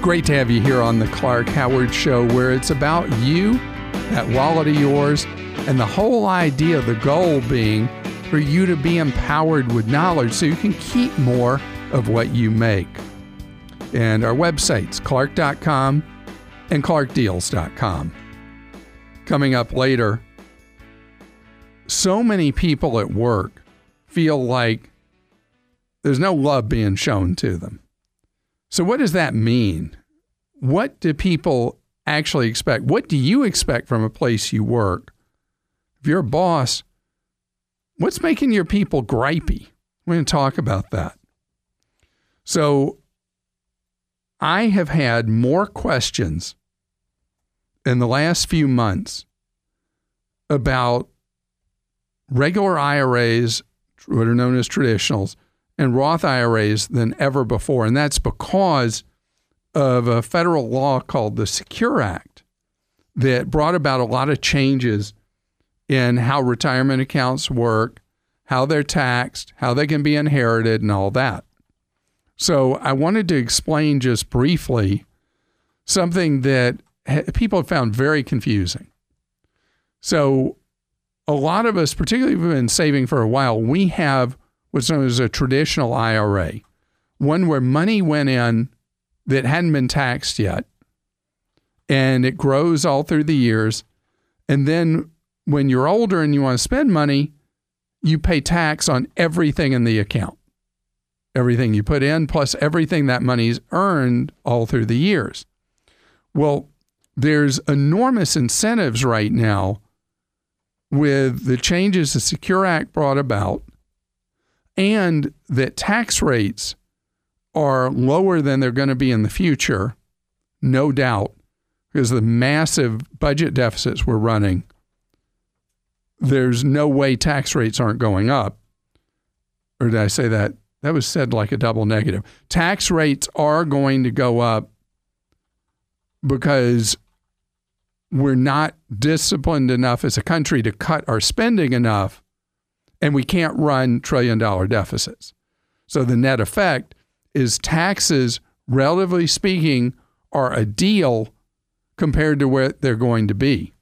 Great to have you here on the Clark Howard Show, where it's about you, that wallet of yours, and the whole idea, the goal being for you to be empowered with knowledge so you can keep more of what you make. And our websites, clark.com and clarkdeals.com. Coming up later, so many people at work feel like there's no love being shown to them. So, what does that mean? What do people actually expect? What do you expect from a place you work? If you're a boss, what's making your people gripey? We're going to talk about that. So, I have had more questions in the last few months about regular IRAs, what are known as traditionals, and Roth IRAs than ever before. And that's because of a federal law called the Secure Act that brought about a lot of changes in how retirement accounts work, how they're taxed, how they can be inherited, and all that. So I wanted to explain just briefly something that people have found very confusing. So a lot of us, particularly if we've been saving for a while, we have what's known as a traditional IRA, one where money went in that hadn't been taxed yet, and it grows all through the years. And then when you're older and you want to spend money, you pay tax on everything in the account, everything you put in, plus everything that money's earned all through the years. Well, there's enormous incentives right now with the changes the Secure Act brought about and that tax rates are lower than they're going to be in the future, no doubt, because the massive budget deficits we're running, there's no way tax rates aren't going up. Or did I say that? That was said like a double negative. Tax rates are going to go up because we're not disciplined enough as a country to cut our spending enough and we can't run trillion dollar deficits. So the net effect is taxes, relatively speaking, are a deal compared to where they're going to be.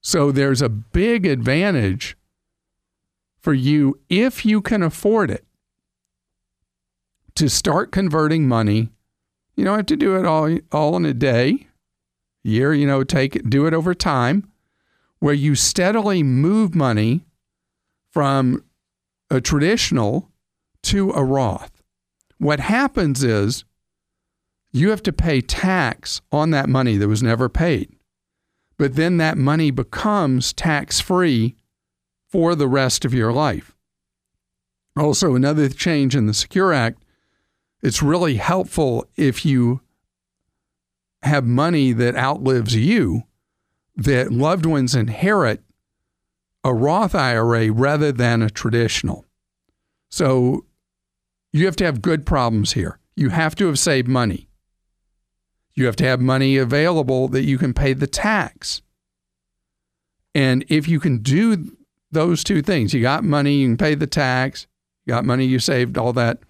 So there's a big advantage for you if you can afford it to start converting money. You don't have to do it all, all in a day, year, you know, take it, do it over time, where you steadily move money from a traditional to a Roth. What happens is you have to pay tax on that money that was never paid. But then that money becomes tax free for the rest of your life. Also, another change in the Secure Act, it's really helpful if you have money that outlives you, that loved ones inherit a Roth IRA rather than a traditional. So you have to have good problems here. You have to have saved money. You have to have money available that you can pay the tax. And if you can do those two things, you got money, you can pay the tax, you got money you saved, all that,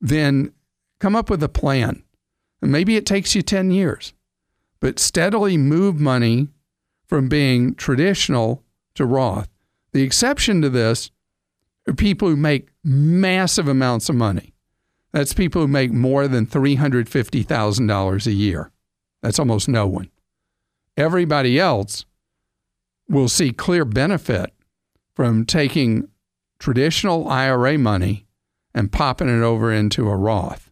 then come up with a plan. And maybe it takes you 10 years, but steadily move money from being traditional to Roth. The exception to this are people who make massive amounts of money. That's people who make more than $350,000 a year. That's almost no one. Everybody else will see clear benefit from taking traditional IRA money and popping it over into a Roth.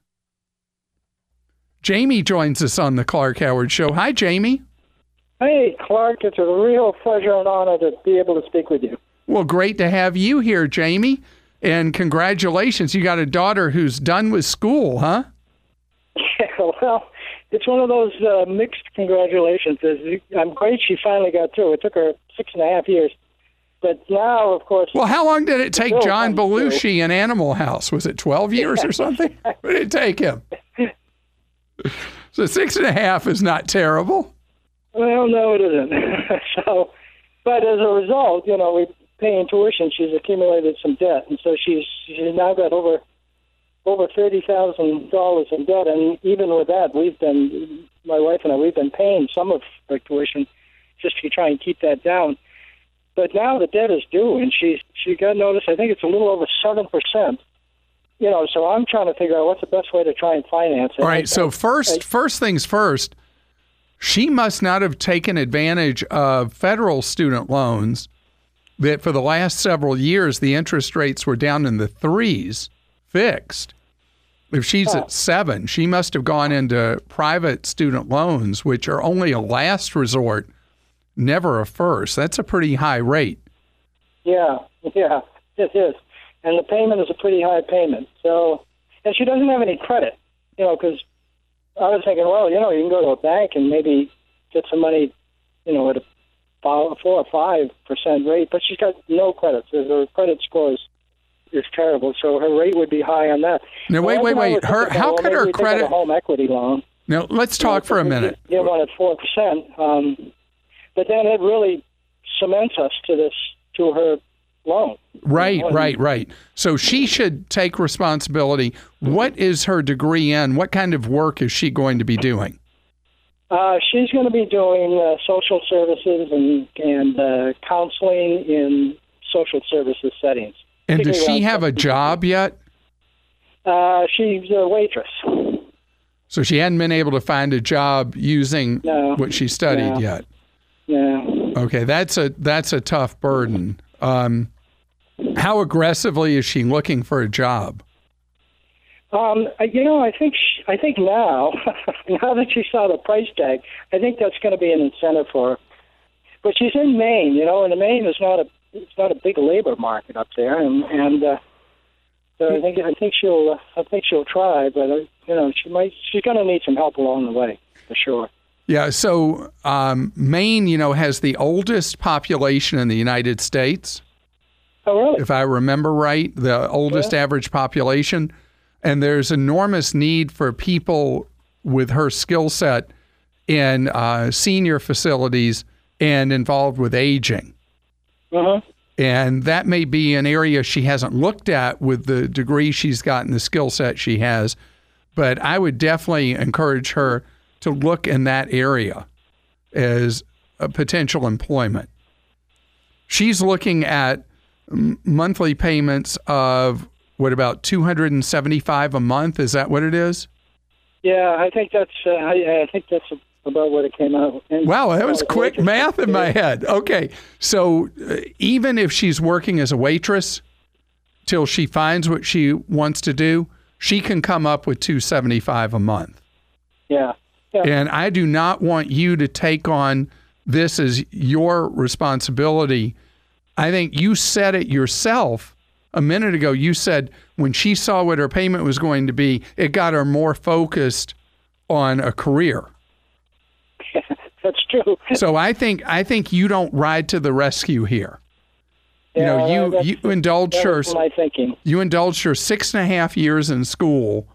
Jamie joins us on the Clark Howard Show. Hi, Jamie. Hey, Clark, it's a real pleasure and honor to be able to speak with you. Well, great to have you here, Jamie. And congratulations. You got a daughter who's done with school, huh? Yeah, well, it's one of those uh, mixed congratulations. I'm great she finally got through. It took her six and a half years. But now, of course. Well, how long did it take John Belushi in Animal House? Was it 12 years or something? what did it take him? so six and a half is not terrible. Well, no, it isn't. so, but as a result, you know, we paying tuition. She's accumulated some debt, and so she's she's now got over over thirty thousand dollars in debt, and even with that, we've been my wife and I we've been paying some of her tuition just to try and keep that down. But now the debt is due, and she's she got notice. I think it's a little over seven percent. You know, so I'm trying to figure out what's the best way to try and finance it. All right. I- So first, I- first things first. She must not have taken advantage of federal student loans that for the last several years the interest rates were down in the threes, fixed. If she's Oh. at seven, she must have gone into private student loans, which are only a last resort, never a first. That's a pretty high rate. Yeah, yeah, it is. And the payment is a pretty high payment. So, and she doesn't have any credit, you know, because I was thinking, well, you know, you can go to a bank and maybe get some money, you know, at a four four or five percent rate, but she's got no credit. Her credit score is, is terrible. So her rate would be high on that. Now, wait, wait, that's what I wait. Her, thinking, how well, could her we take out credit? a home equity loan? Now, let's talk for a minute. Get one at four percent, um, but then it really cements us to this to her loan. Right, right, right. So she should take responsibility. What is her degree in? What kind of work is she going to be doing? Uh, she's going to be doing uh, social services and and uh, counseling in social services settings. And does she have a job yet? Uh, she's a waitress. So she hadn't been able to find a job using No. what she studied No. yet. Yeah. Okay, that's a that's a tough burden. Um, how aggressively is she looking for a job? Um, you know, I think sh I think now, now that she saw the price tag, I think that's going to be an incentive for her. But she's in Maine, you know, and Maine is not a it's not a big labor market up there, and and uh, so I think I think she'll uh, I think she'll try, but uh, you know, she might she's going to need some help along the way for sure. Yeah, so um, Maine, you know, has the oldest population in the United States. Oh, really? if I remember right, the oldest average population. And there's enormous need for people with her skill set in uh, senior facilities and involved with aging. Uh-huh. And that may be an area she hasn't looked at with the degree she's got and the skill set she has. But I would definitely encourage her to look in that area as a potential employment. She's looking at m- monthly payments of what about 275 a month is that what it is Yeah, I think that's uh, I, I think that's about what it came out. And, wow that was quick math in my head okay so uh, even if she's working as a waitress till she finds what she wants to do she can come up with 275 a month Yeah. Yeah. and I do not want you to take on this as your responsibility. I think you said it yourself a minute ago. You said when she saw what her payment was going to be, it got her more focused on a career. That's true. So I think I think you don't ride to the rescue here. You know, you you indulge her my thinking. you indulged her six and a half years in school,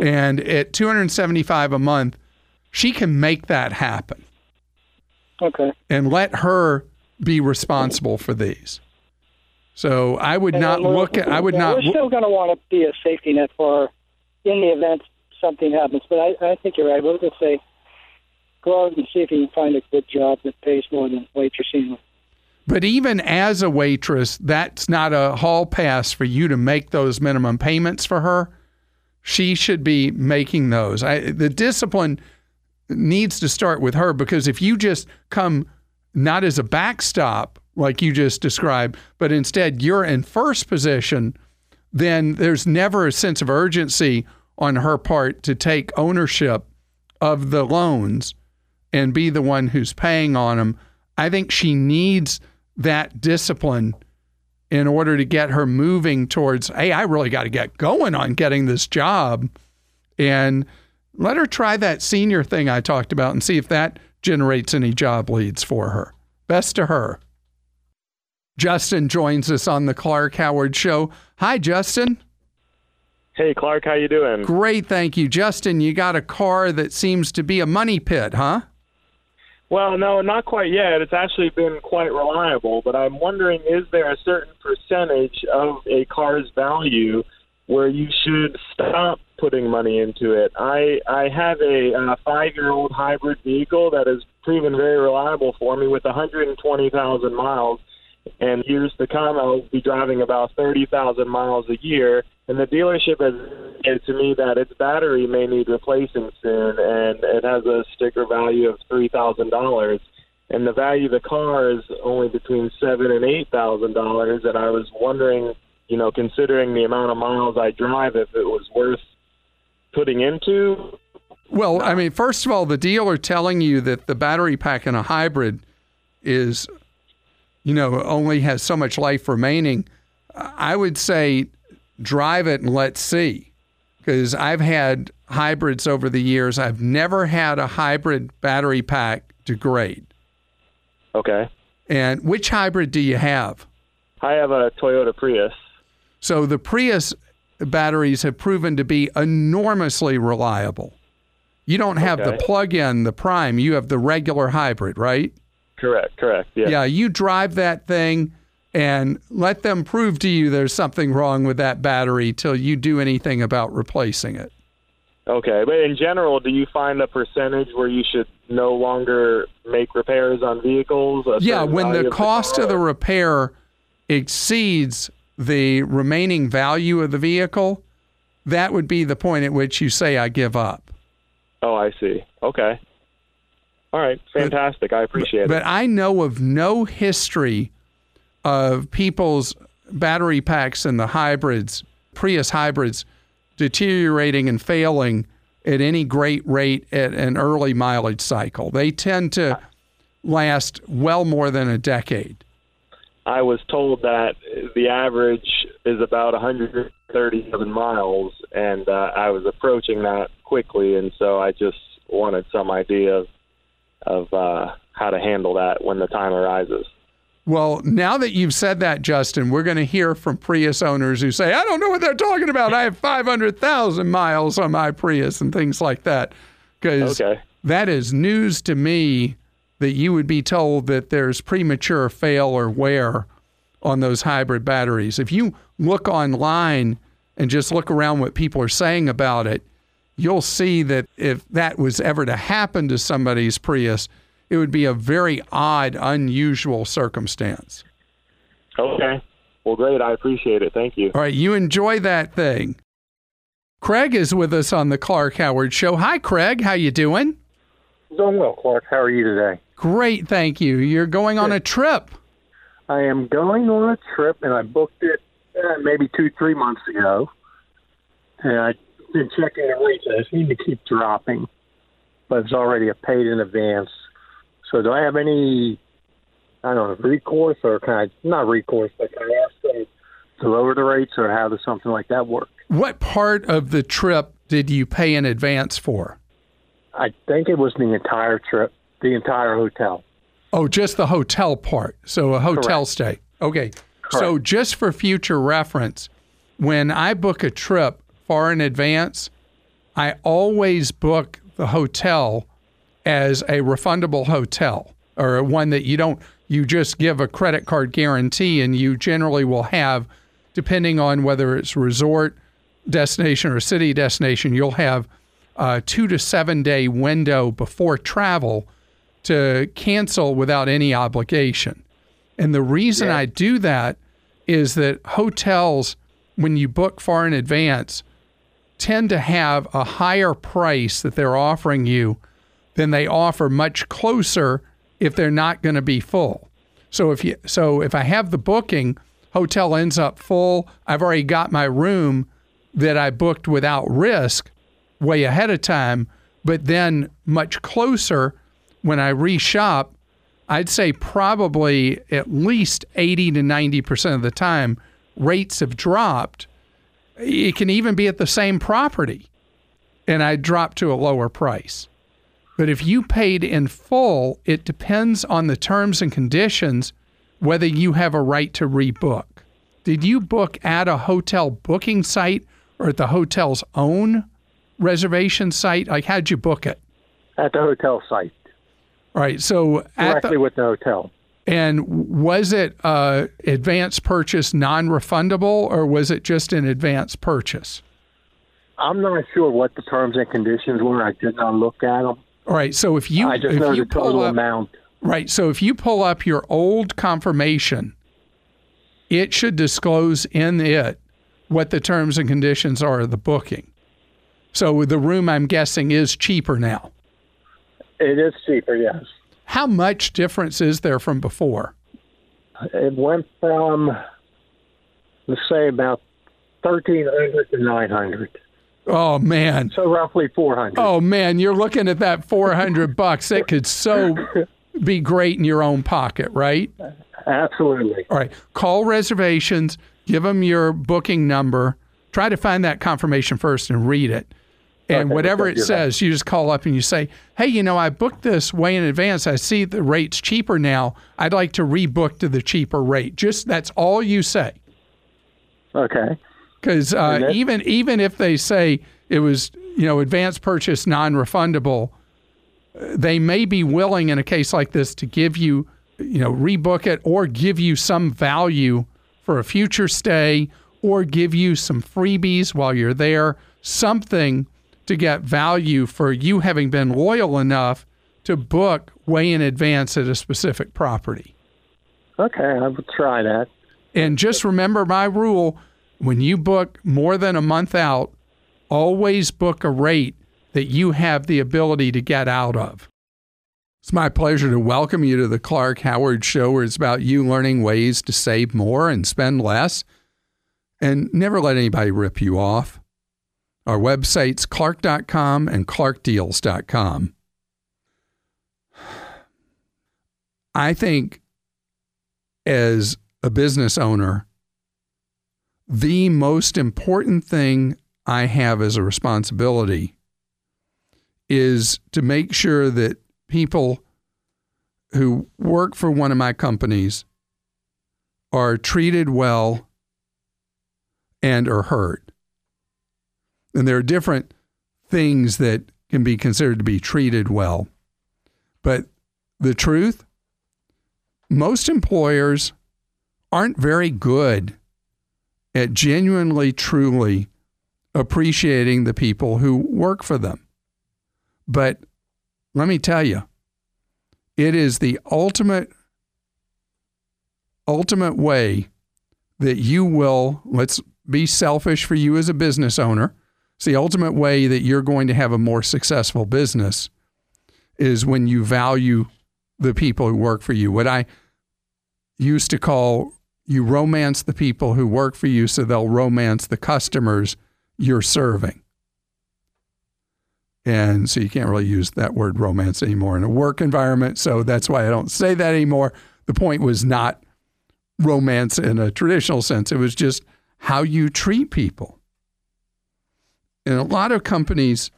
and at 275 a month, she can make that happen. Okay. and let her be responsible for these. So I would not And look at. I would yeah, not. We're still going to want to be a safety net for in the event something happens. But I, I think you're right. We'll just say go out and see if you can find a good job that pays more than waitressing. But even as a waitress, that's not a hall pass for you to make those minimum payments for her. She should be making those. I, the discipline needs to start with her because if you just come not as a backstop like you just described, but instead you're in first position, then there's never a sense of urgency on her part to take ownership of the loans and be the one who's paying on them. I think she needs that discipline in order to get her moving towards, hey, I really got to get going on getting this job. And let her try that senior thing I talked about and see if that generates any job leads for her. Best to her. Justin joins us on the Clark Howard Show. Hi, Justin. Hey Clark, how you doing? Great, thank you. Justin, you got a car that seems to be a money pit, huh? Well, no, not quite yet. It's actually been quite reliable, but I'm wondering is there a certain percentage of a car's value where you should stop putting money into it. I I have a uh, five-year-old hybrid vehicle that has proven very reliable for me with 120,000 miles. And years to come, I'll be driving about 30,000 miles a year. And the dealership has said to me that its battery may need replacing soon, and it has a sticker value of three thousand dollars. And the value of the car is only between seven and eight thousand dollars. And I was wondering, you know, considering the amount of miles I drive, if it was worth putting into. Well, I mean, first of all, the dealer telling you that the battery pack in a hybrid is, you know, only has so much life remaining. I would say drive it and let's see. Because I've had hybrids over the years. I've never had a hybrid battery pack degrade. Okay. And which hybrid do you have? I have a Toyota Prius. So the Prius batteries have proven to be enormously reliable. You don't have the plug in, the prime, you have the regular hybrid, right? Correct. Correct. Yeah. Yeah, you drive that thing and let them prove to you there's something wrong with that battery till you do anything about replacing it. Okay, but in general, do you find a percentage where you should no longer make repairs on vehicles? Yeah, when the of cost of the repair exceeds the remaining value of the vehicle, that would be the point at which you say, I give up. Oh, I see. Okay. All right, fantastic. I appreciate But it. But I know of no history of people's battery packs in the hybrids, Prius hybrids, deteriorating and failing at any great rate at an early mileage cycle. They tend to last well more than a decade. I was told that the average is about 137 miles, and uh, I was approaching that quickly, and so I just wanted some idea of of uh, how to handle that when the time arises. Well, now that you've said that, Justin, we're going to hear from Prius owners who say, I don't know what they're talking about. I have 500,000 miles on my Prius and things like that. Because Okay. that is news to me that you would be told that there's premature fail or wear on those hybrid batteries. If you look online and just look around what people are saying about it, you'll see that if that was ever to happen to somebody's Prius, it would be a very odd, unusual circumstance. Okay. Well, great. I appreciate it. Thank you. All right, you enjoy that thing. Craig is with us on the Clark Howard Show. Hi, Craig. How you doing? Doing well, Clark. How are you today? Great, thank you. You're going on a trip. I am going on a trip, and I booked it uh, maybe two, three months ago. And I've been checking the rates. I seem to keep dropping, but it's already a paid in advance. So, do I have any, I don't know, recourse or can I, not recourse, but can I ask them to lower the rates or how does something like that work? What part of the trip did you pay in advance for? I think it was the entire trip, the entire hotel. Oh, just the hotel part. So a hotel Correct. stay. Okay. So just for future reference, when I book a trip far in advance, I always book the hotel as a refundable hotel or one that you don't you just give a credit card guarantee and you generally will have depending on whether it's resort destination or city destination you'll have a 2 to 7 day window before travel to cancel without any obligation. And the reason I do that is that hotels, when you book far in advance, tend to have a higher price that they're offering you than they offer much closer if they're not going to be full. So if you so if I have the booking, hotel ends up full, I've already got my room that I booked without risk way ahead of time, but then much closer when I reshop, I'd say probably at least 80 to 90% of the time, rates have dropped. It can even be at the same property, and I drop to a lower price. But if you paid in full, it depends on the terms and conditions whether you have a right to rebook. Did you book at a hotel booking site or at the hotel's own reservation site? Like, how'd you book it? At the hotel site, All right. So directly the, with the hotel. And was it uh, advance purchase non refundable or was it just an advance purchase? I'm not sure what the terms and conditions were. I did not look at them. All right. So if you I just if know the total up, amount. right, so if you pull up your old confirmation, it should disclose in it what the terms and conditions are of the booking. So the room, I'm guessing, is cheaper now. It is cheaper, yes. How much difference is there from before? It went from, let's say, about 1300 to 900 Oh man. So roughly 400 Oh man, you're looking at that 400 bucks. It could so be great in your own pocket, right? Absolutely. All right. Call reservations, give them your booking number. Try to find that confirmation first and read it. And Okay, whatever it says, you just call up and you say, "Hey, you know, I booked this way in advance. I see the rate's cheaper now. I'd like to rebook to the cheaper rate." Just that's all you say. Okay. Because uh, even even if they say it was you know advance purchase non-refundable, they may be willing in a case like this to give you you know rebook it or give you some value for a future stay or give you some freebies while you're there, something to get value for you having been loyal enough to book way in advance at a specific property. Okay, I will try that. And just remember my rule when you book more than a month out, always book a rate that you have the ability to get out of. It's my pleasure to welcome you to the Clark Howard Show, where it's about you learning ways to save more and spend less and never let anybody rip you off. Our websites, clark.com and clarkdeals.com. I think as a business owner, the most important thing I have as a responsibility is to make sure that people who work for one of my companies are treated well and are heard. And there are different things that can be considered to be treated well. But the truth, most employers aren't very good at genuinely, truly appreciating the people who work for them. But let me tell you, it is the ultimate, ultimate way that you will, let's be selfish for you as a business owner. It's the ultimate way that you're going to have a more successful business is when you value the people who work for you. What I used to call you romance the people who work for you so they'll romance the customers you're serving. And so you can't really use that word romance anymore in a work environment. So that's why I don't say that anymore. The point was not romance in a traditional sense, it was just how you treat people. And a lot of companies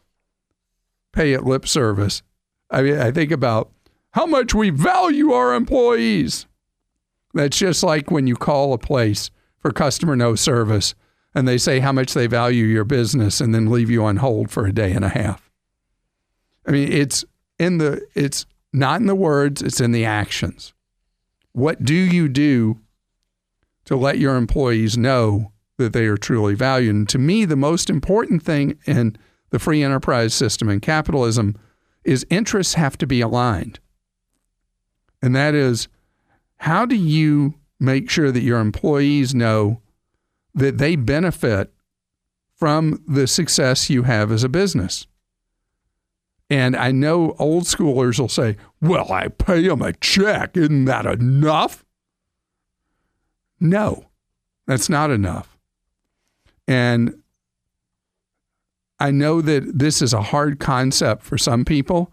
pay it lip service. I mean, I think about how much we value our employees. That's just like when you call a place for customer no service and they say how much they value your business and then leave you on hold for a day and a half. I mean, it's in the it's not in the words, it's in the actions. What do you do to let your employees know that they are truly valued? And to me, the most important thing in the free enterprise system and capitalism is interests have to be aligned. And that is how do you make sure that your employees know that they benefit from the success you have as a business? And I know old schoolers will say, well, I pay them a check. Isn't that enough? No, that's not enough. And I know that this is a hard concept for some people,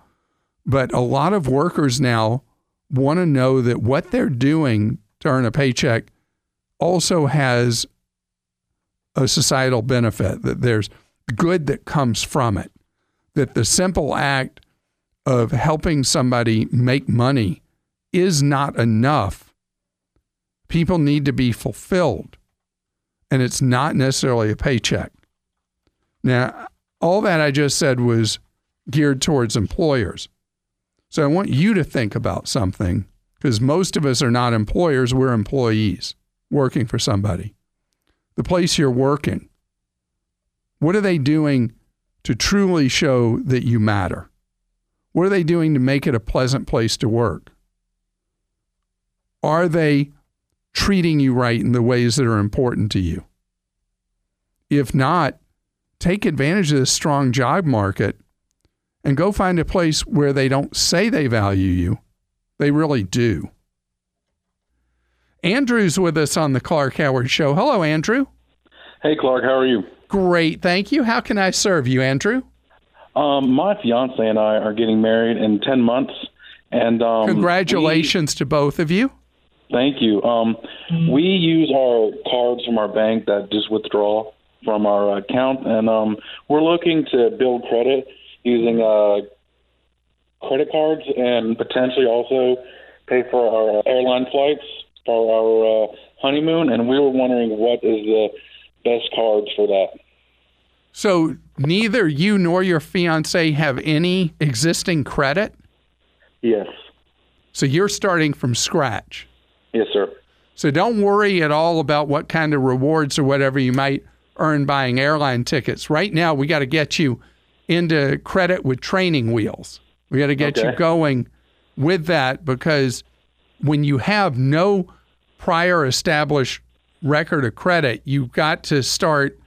but a lot of workers now want to know that what they're doing to earn a paycheck also has a societal benefit, that there's good that comes from it, that the simple act of helping somebody make money is not enough. People need to be fulfilled, and it's not necessarily a paycheck. Now, all that I just said was geared towards employers. So I want you to think about something because most of us are not employers, we're employees working for somebody. The place you're working, what are they doing to truly show that you matter? What are they doing to make it a pleasant place to work? Are they treating you right in the ways that are important to you? If not, take advantage of this strong job market and go find a place where they don't say they value you, they really do. Andrew's with us on the Clark Howard Show. Hello, Andrew. Hey, Clark. How are you? Great, thank you. How can I serve you, Andrew? Um, my fiance and I are getting married in ten months, and um, Congratulations to both of you. Thank you. Um, we use our cards from our bank that just withdraw from our account, and um, we're looking to build credit using uh, credit cards and potentially also pay for our airline flights for our uh, honeymoon. And we were wondering what is the best cards for that. So, neither you nor your fiance have any existing credit. Yes. So, you're starting from scratch. Yes, sir. So, don't worry at all about what kind of rewards or whatever you might earn buying airline tickets. Right now, we got to get you into credit with training wheels. We got to get you going with that because when you have no prior established record of credit, you've got to start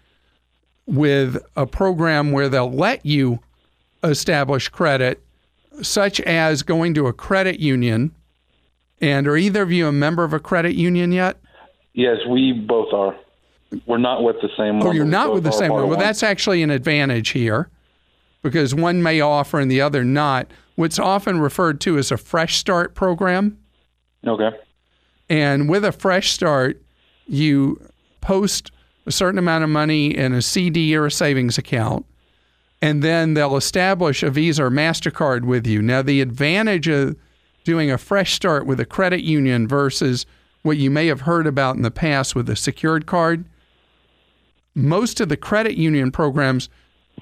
with a program where they'll let you establish credit, such as going to a credit union. And are either of you a member of a credit union yet? Yes, we both are. We're not with the same oh, one. Oh, you're not with the same one. Well, that's actually an advantage here because one may offer and the other not. What's often referred to as a fresh start program. Okay. And with a fresh start, you post a certain amount of money in a CD or a savings account, and then they'll establish a Visa or MasterCard with you. Now, the advantage of doing a fresh start with a credit union versus what you may have heard about in the past with a secured card, most of the credit union programs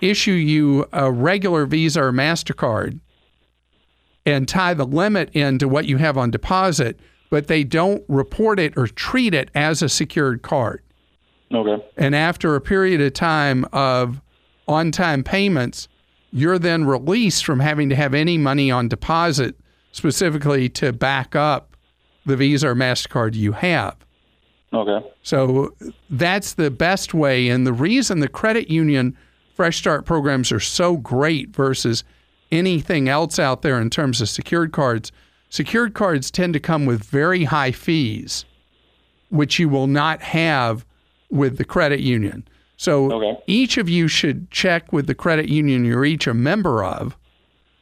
issue you a regular Visa or MasterCard and tie the limit into what you have on deposit, but they don't report it or treat it as a secured card. Okay. And after a period of time of on time payments, you're then released from having to have any money on deposit specifically to back up the Visa or MasterCard you have. Okay. So that's the best way. And the reason the credit union Fresh Start programs are so great versus anything else out there in terms of secured cards, secured cards tend to come with very high fees, which you will not have with the credit union. So Okay. each of you should check with the credit union you're each a member of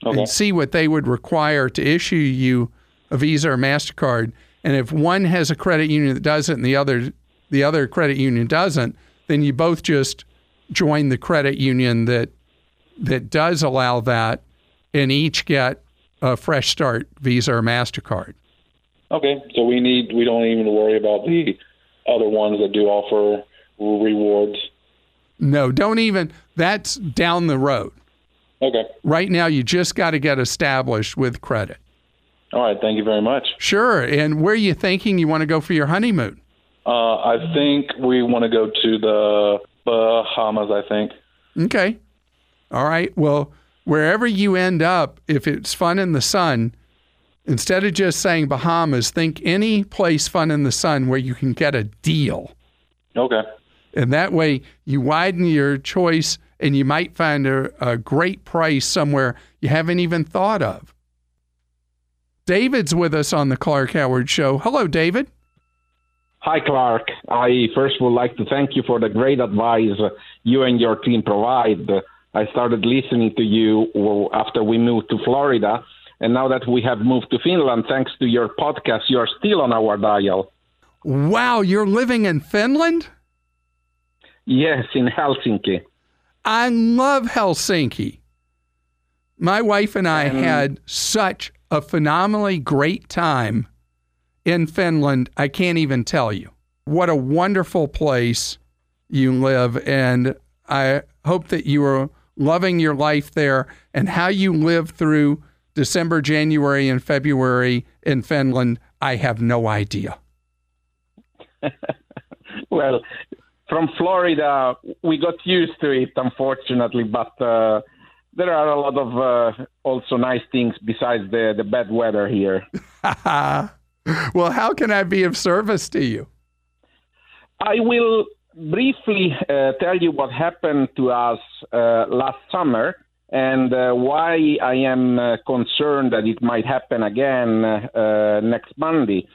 Okay. and see what they would require to issue you a Visa or Mastercard. And if one has a credit union that does it and the other the other credit union doesn't, then you both just join the credit union that that does allow that, and each get a fresh start Visa or Mastercard. Okay. So we need we don't even worry about the other ones that do offer rewards. No, don't even. That's down the road. Okay. Right now, you just got to get established with credit. All right. Thank you very much. Sure. And where are you thinking you want to go for your honeymoon? Uh, I think we want to go to the Bahamas. I think. Okay. All right. Well, wherever you end up, if it's fun in the sun, instead of just saying Bahamas, think any place fun in the sun where you can get a deal. Okay. And that way you widen your choice and you might find a, a great price somewhere you haven't even thought of. David's with us on the Clark Howard Show. Hello, David. Hi, Clark. I first would like to thank you for the great advice you and your team provide. I started listening to you after we moved to Florida, and now that we have moved to Finland, thanks to your podcast, you are still on our dial. Wow, you're living in Finland? Yes, in Helsinki. I love Helsinki. My wife and I had such a phenomenally great time in Finland. I can't even tell you. What a wonderful place you live. And I hope that you are loving your life there and how you live through December, January, and February in Finland? I have no idea. well, from Florida, we got used to it, unfortunately, but uh, there are a lot of uh, also nice things besides the, the bad weather here. well, how can I be of service to you? I will briefly uh, tell you what happened to us uh, last summer and uh, why I am uh, concerned that it might happen again uh, next Monday.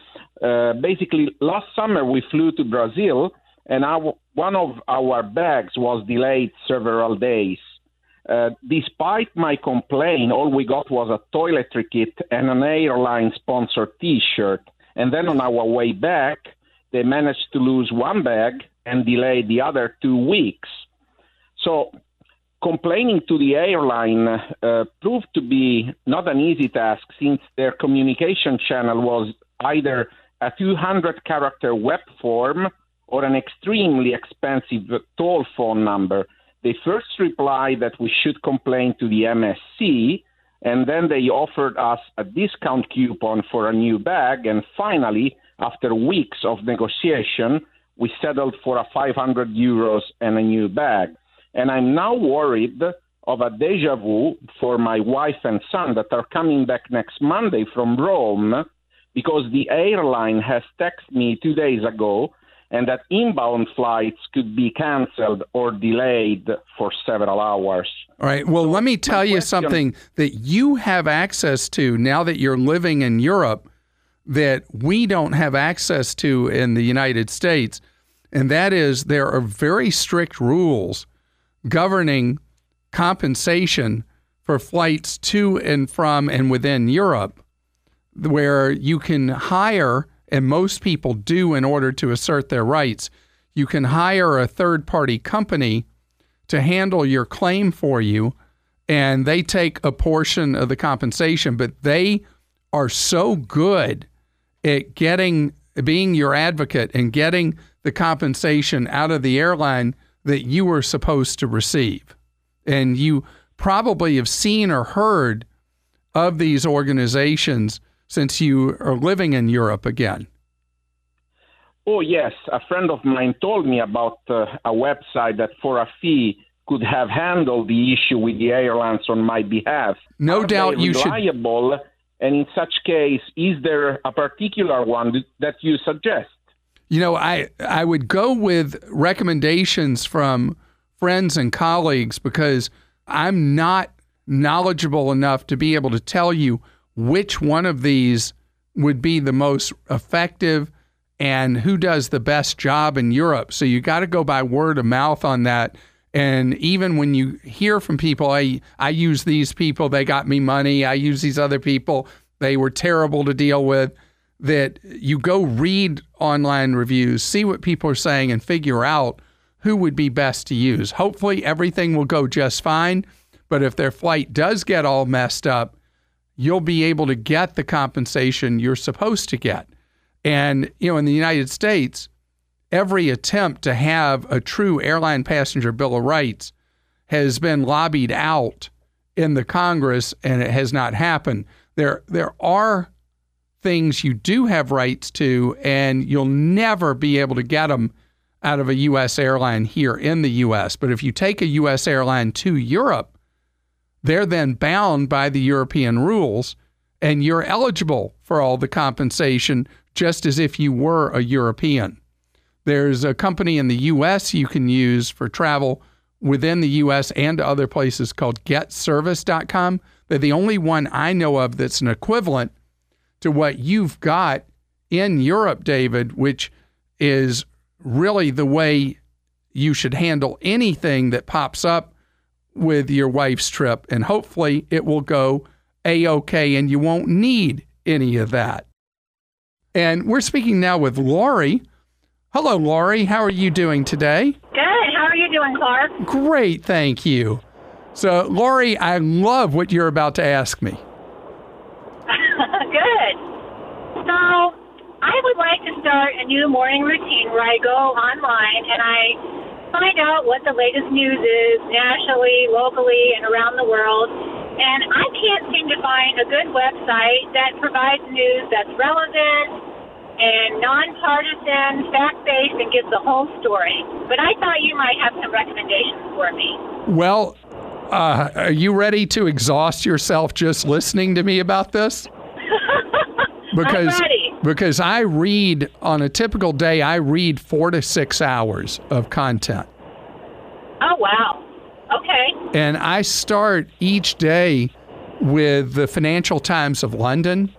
Uh, basically, last summer we flew to Brazil, and our, one of our bags was delayed several days. Uh, despite my complaint, all we got was a toiletry kit and an airline sponsored t shirt. And then on our way back, they managed to lose one bag and delay the other two weeks. So complaining to the airline uh, proved to be not an easy task since their communication channel was either a 200 character web form or an extremely expensive toll phone number. They first replied that we should complain to the MSC, and then they offered us a discount coupon for a new bag, and finally, after weeks of negotiation, we settled for a 500 euros and a new bag. And I'm now worried of a deja vu for my wife and son that are coming back next Monday from Rome because the airline has texted me two days ago and that inbound flights could be canceled or delayed for several hours. All right. Well, so let me tell you question, something that you have access to now that you're living in Europe that we don't have access to in the United States. And that is there are very strict rules governing compensation for flights to and from and within Europe, where you can hire, and most people do in order to assert their rights, you can hire a third party company to handle your claim for you, and they take a portion of the compensation, but they are so good at getting being your advocate and getting the compensation out of the airline that you were supposed to receive. And you probably have seen or heard of these organizations since you are living in Europe again. Oh, yes. A friend of mine told me about uh, a website that for a fee could have handled the issue with the airlines on my behalf. No Are doubt you should. And in such case, is there a particular one that you suggest? You know, I I would go with recommendations from friends and colleagues because I'm not knowledgeable enough to be able to tell you which one of these would be the most effective and who does the best job in Europe. So you got to go by word of mouth on that. And even when you hear from people, I I use these people, they got me money. I use these other people, they were terrible to deal with that you go read online reviews, see what people are saying, and figure out who would be best to use. Hopefully, everything will go just fine. But if their flight does get all messed up, you'll be able to get the compensation you're supposed to get. And, you know, in the United States, every attempt to have a true airline passenger bill of rights has been lobbied out in the Congress and it has not happened. There there are things you do have rights to, and you'll never be able to get them out of a U.S. airline here in the U.S. But if you take a U.S. airline to Europe, they're then bound by the European rules, and you're eligible for all the compensation just as if you were a European. There's a company in the U.S. you can use for travel within the U.S. and other places called GetService.com. They're the only one I know of that's an equivalent to what you've got in Europe, David, which is really the way you should handle anything that pops up with your wife's trip. And hopefully it will go A OK and you won't need any of that. And we're speaking now with Lori. Hello, Lori. How are you doing today? Good. How are you doing, Clark? Great. Thank you. So, Lori, I love what you're about to ask me. Good. So I would like to start a new morning routine where I go online and I find out what the latest news is nationally, locally, and around the world. And I can't seem to find a good website that provides news that's relevant and nonpartisan, fact based, and gives the whole story. But I thought you might have some recommendations for me. Well, uh, are you ready to exhaust yourself just listening to me about this? Because. Because I read on a typical day, I read four to six hours of content. Oh, wow. Okay. And I start each day with the Financial Times of London,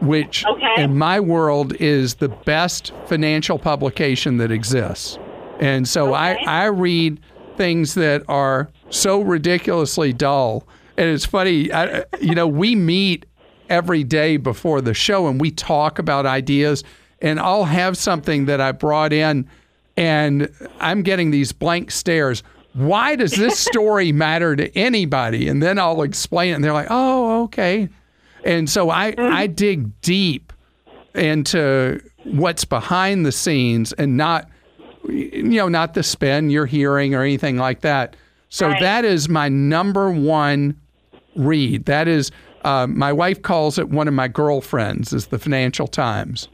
which Okay. in my world is the best financial publication that exists. And so Okay. I, I read things that are so ridiculously dull. And it's funny, I, you know, we meet every day before the show and we talk about ideas. And I'll have something that I brought in and I'm getting these blank stares. Why does this story matter to anybody? And then I'll explain it, and they're like, "Oh, okay." And so I I mm-hmm. dig deep into what's behind the scenes and not you know not the spin you're hearing or anything like that. So Right. that is my number one read. That is uh, my wife calls it one of my girlfriends is the Financial Times.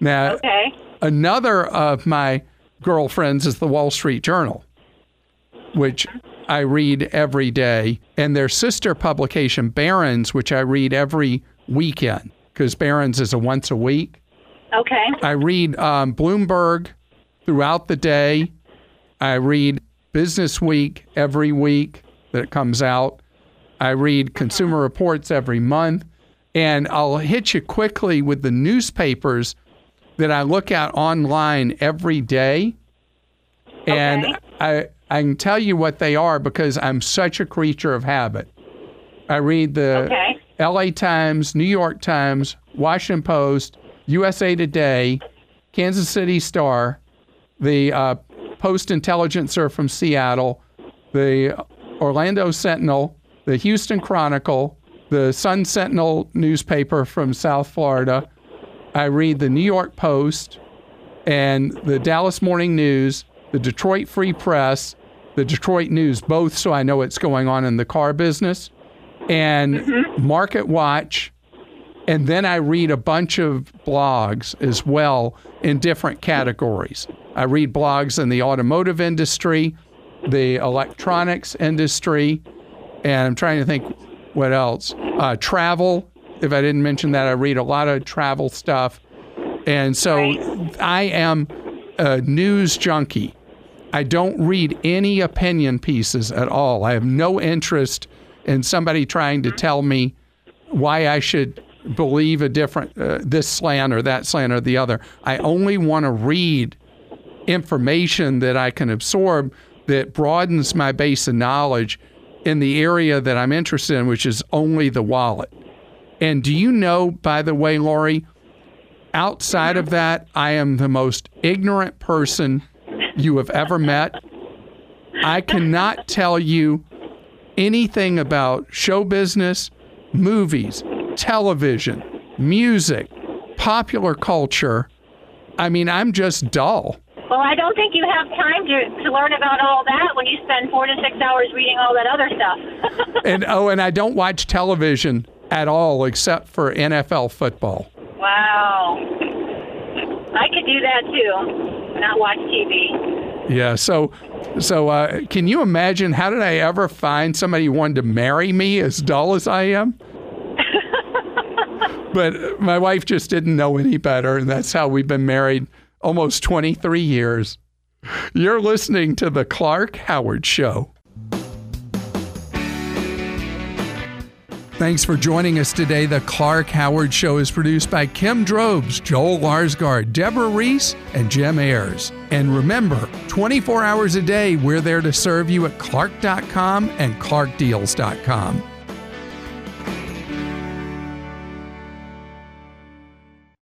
Now Okay. another of my girlfriends is the Wall Street Journal, which I read every day, and their sister publication, Barron's, which I read every weekend because Barron's is a once a week. Okay. I read um, Bloomberg throughout the day. I read Business Week every week that it comes out. I read Consumer Reports every month. And I'll hit you quickly with the newspapers that I look at online every day. And Okay. I, I can tell you what they are because I'm such a creature of habit. I read the Okay. LA Times, New York Times, Washington Post, USA Today, Kansas City Star, the uh, Post Intelligencer from Seattle, the Orlando Sentinel, the Houston Chronicle, the Sun Sentinel newspaper from South Florida. I read the New York Post and the Dallas Morning News, the Detroit Free Press, the Detroit News, both so I know what's going on in the car business, and mm-hmm. Market Watch. And then I read a bunch of blogs as well in different categories. I read blogs in the automotive industry, the electronics industry, and I'm trying to think what else. Uh, travel. If I didn't mention that, I read a lot of travel stuff. And so I am a news junkie. I don't read any opinion pieces at all. I have no interest in somebody trying to tell me why I should believe a different uh, this slant or that slant or the other. I only want to read information that I can absorb that broadens my base of knowledge in the area that I'm interested in, which is only the wallet. And do you know, by the way, Lori, outside of that, I am the most ignorant person you have ever met. I cannot tell you anything about show business, movies, television, music, popular culture. I mean, I'm just dull. Well, I don't think you have time to, to learn about all that when you spend four to six hours reading all that other stuff. And oh, and I don't watch television at all except for NFL football. wow. I could do that too. Not watch TV. Yeah, so so uh, can you imagine how did I ever find somebody who wanted to marry me as dull as I am? but my wife just didn't know any better, and that's how we've been married almost 23 years. You're listening to the Clark Howard Show. Thanks for joining us today. The Clark Howard Show is produced by Kim Drobes, Joel Larsgaard, Deborah Reese, and Jim Ayers. And remember, 24 hours a day, we're there to serve you at clark.com and clarkdeals.com.